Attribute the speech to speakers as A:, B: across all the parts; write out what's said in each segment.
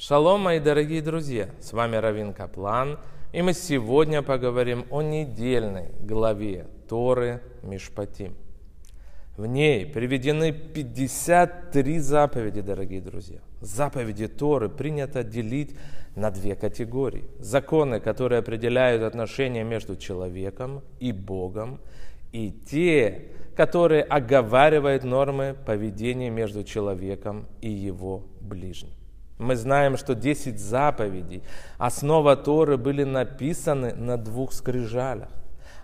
A: Шалом, мои дорогие друзья! С вами Равин Каплан, и мы сегодня поговорим о недельной главе Торы Мишпатим. В ней приведены 53 заповеди, дорогие друзья. Заповеди Торы принято делить на две категории. Законы, которые определяют отношения между человеком и Богом, и те, которые оговаривают нормы поведения между человеком и его ближним. Мы знаем, что 10 заповедей, основа Торы, были написаны на двух скрижалях.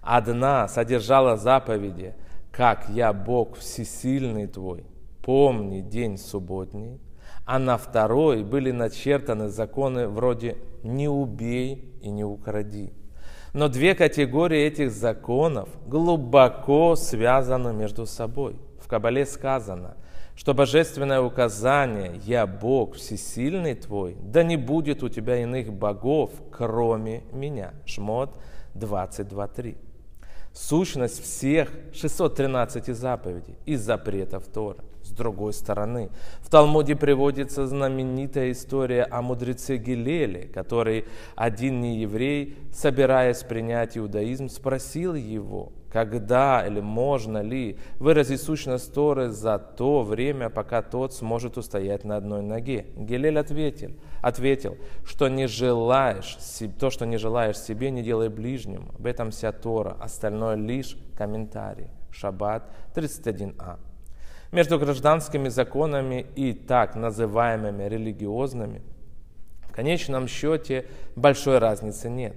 A: Одна содержала заповеди «Как я Бог всесильный твой, помни день субботний», а на второй были начертаны законы вроде «Не убей и не укради». Но две категории этих законов глубоко связаны между собой. В Кабале сказано, что божественное указание «Я Бог всесильный твой», да не будет у тебя иных богов, кроме меня. Шмот 22.3. Сущность всех 613 заповедей и запретов Тора. С другой стороны, в Талмуде приводится знаменитая история о мудреце Гилеле, который один нееврей, собираясь принять иудаизм, спросил его, когда или можно ли выразить сущность Торы за то время, пока тот сможет устоять на одной ноге. Гилель ответил, ответил, что не желаешь, то, что не желаешь себе, не делай ближним. Об этом вся Тора, остальное лишь комментарий. Шаббат 31а. Между гражданскими законами и так называемыми религиозными в конечном счете большой разницы нет.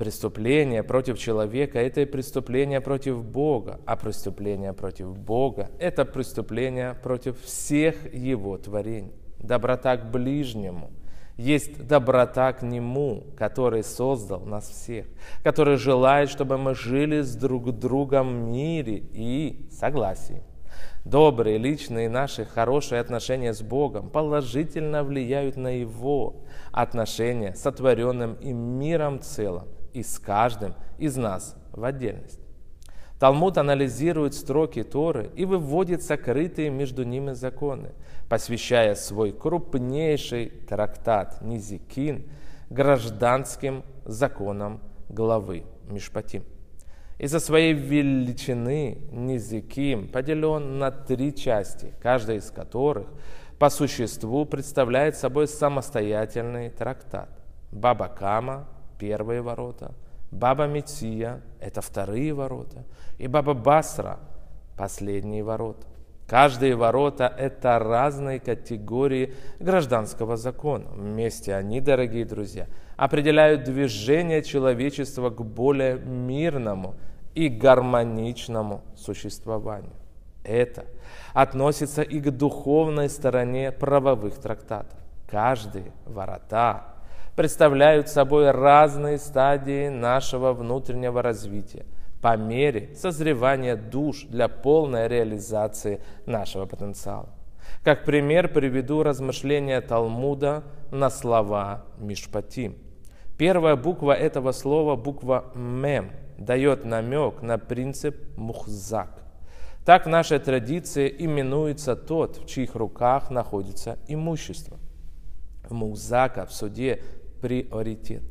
A: Преступление против человека – это и преступление против Бога, а преступление против Бога – это преступление против всех Его творений. Доброта к ближнему есть доброта к Нему, который создал нас всех, который желает, чтобы мы жили с друг другом в мире и согласии. Добрые, личные наши хорошие отношения с Богом положительно влияют на Его отношения с сотворенным им миром целым и с каждым из нас в отдельность. Талмуд анализирует строки Торы и выводит сокрытые между ними законы, посвящая свой крупнейший трактат Низикин гражданским законам главы Мишпатим. Из-за своей величины Низиким поделен на три части, каждая из которых по существу представляет собой самостоятельный трактат. Баба Кама – первые ворота, Баба Мития – это вторые ворота, и Баба Басра – последние ворота. Каждые ворота – это разные категории гражданского закона. Вместе они, дорогие друзья, определяют движение человечества к более мирному – и гармоничному существованию. Это относится и к духовной стороне правовых трактатов. Каждые ворота представляют собой разные стадии нашего внутреннего развития по мере созревания душ для полной реализации нашего потенциала. Как пример приведу размышления Талмуда на слова Мишпатим. Первая буква этого слова – буква Мем – дает намек на принцип мухзак. Так в нашей традиции именуется тот, в чьих руках находится имущество. Мухзака в суде приоритет.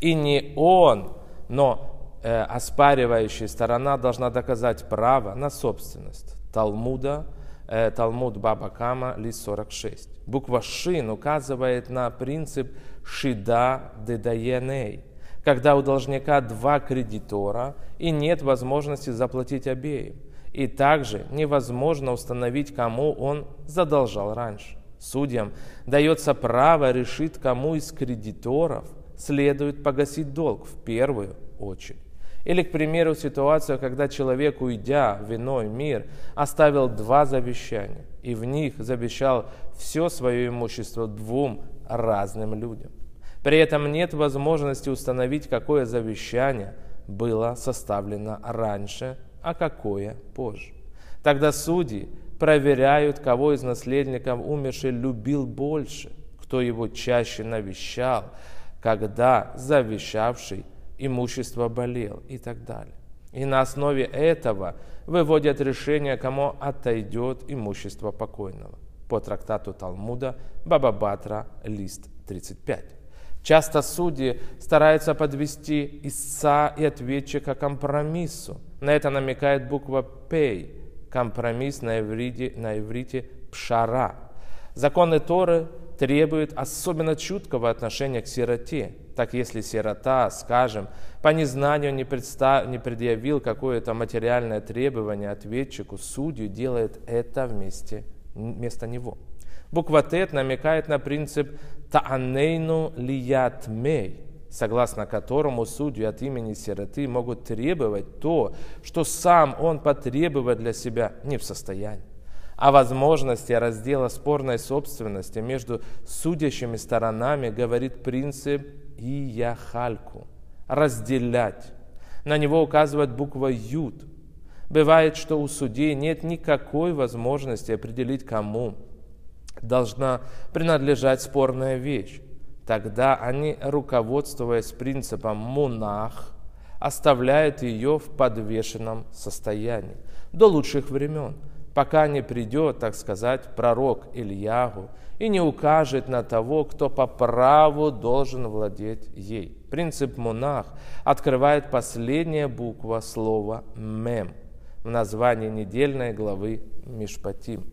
A: И не он, но э, оспаривающая сторона должна доказать право на собственность. Талмуда, э, Талмуд Баба Кама, лист 46. Буква Шин указывает на принцип Шида Дедаеней – когда у должника два кредитора и нет возможности заплатить обеим. И также невозможно установить, кому он задолжал раньше. Судьям дается право решить, кому из кредиторов следует погасить долг в первую очередь. Или, к примеру, ситуация, когда человек, уйдя в иной мир, оставил два завещания, и в них завещал все свое имущество двум разным людям. При этом нет возможности установить, какое завещание было составлено раньше, а какое позже. Тогда судьи проверяют, кого из наследников умерший любил больше, кто его чаще навещал, когда завещавший имущество болел и так далее. И на основе этого выводят решение, кому отойдет имущество покойного. по трактату Талмуда Баба Батра, лист 35. Часто судьи стараются подвести истца и ответчика к компромиссу. На это намекает буква «пей» – компромисс на иврите, на иврите «пшара». Законы Торы требуют особенно чуткого отношения к сироте. Так если сирота, скажем, по незнанию не, представ... не предъявил какое-то материальное требование ответчику, судью делает это вместе, вместо него. Буква Тет намекает на принцип «таанейну лият мей», согласно которому судьи от имени сироты могут требовать то, что сам он потребовать для себя не в состоянии. О возможности раздела спорной собственности между судящими сторонами говорит принцип «ияхальку» – разделять. На него указывает буква «ют». Бывает, что у судей нет никакой возможности определить, кому должна принадлежать спорная вещь. Тогда они, руководствуясь принципом «мунах», оставляют ее в подвешенном состоянии до лучших времен, пока не придет, так сказать, пророк Ильягу и не укажет на того, кто по праву должен владеть ей. Принцип «мунах» открывает последняя буква слова «мем» в названии недельной главы Мишпатим.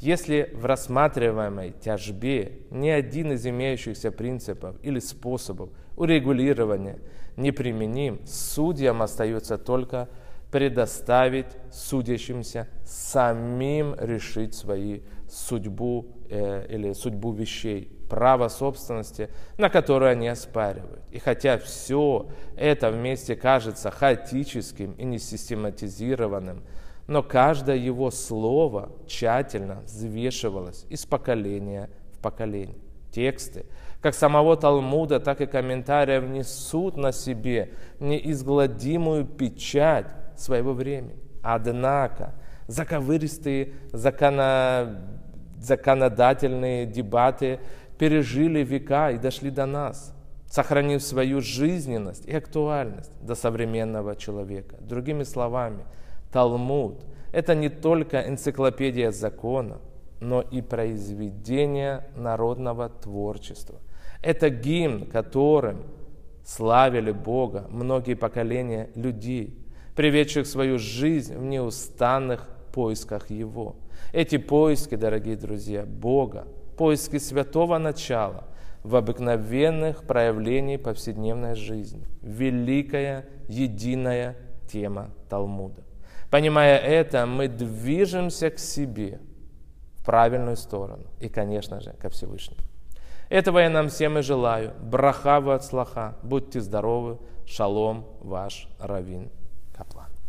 A: Если в рассматриваемой тяжбе ни один из имеющихся принципов или способов урегулирования не применим, судьям остается только предоставить судящимся самим решить свою судьбу э, или судьбу вещей, право собственности, на которое они оспаривают. И хотя все это вместе кажется хаотическим и несистематизированным, но каждое его слово тщательно взвешивалось из поколения в поколение. Тексты, как самого Талмуда, так и комментариев несут на себе неизгладимую печать своего времени. Однако заковыристые закона... законодательные дебаты пережили века и дошли до нас, сохранив свою жизненность и актуальность до современного человека. Другими словами – Талмуд – это не только энциклопедия закона, но и произведение народного творчества. Это гимн, которым славили Бога многие поколения людей, приведших свою жизнь в неустанных поисках Его. Эти поиски, дорогие друзья, Бога, поиски святого начала в обыкновенных проявлениях повседневной жизни. Великая, единая тема Талмуда. Понимая это, мы движемся к себе в правильную сторону и, конечно же, ко Всевышнему. Этого я нам всем и желаю. Брахаву от слаха. Будьте здоровы. Шалом, ваш Равин Каплан.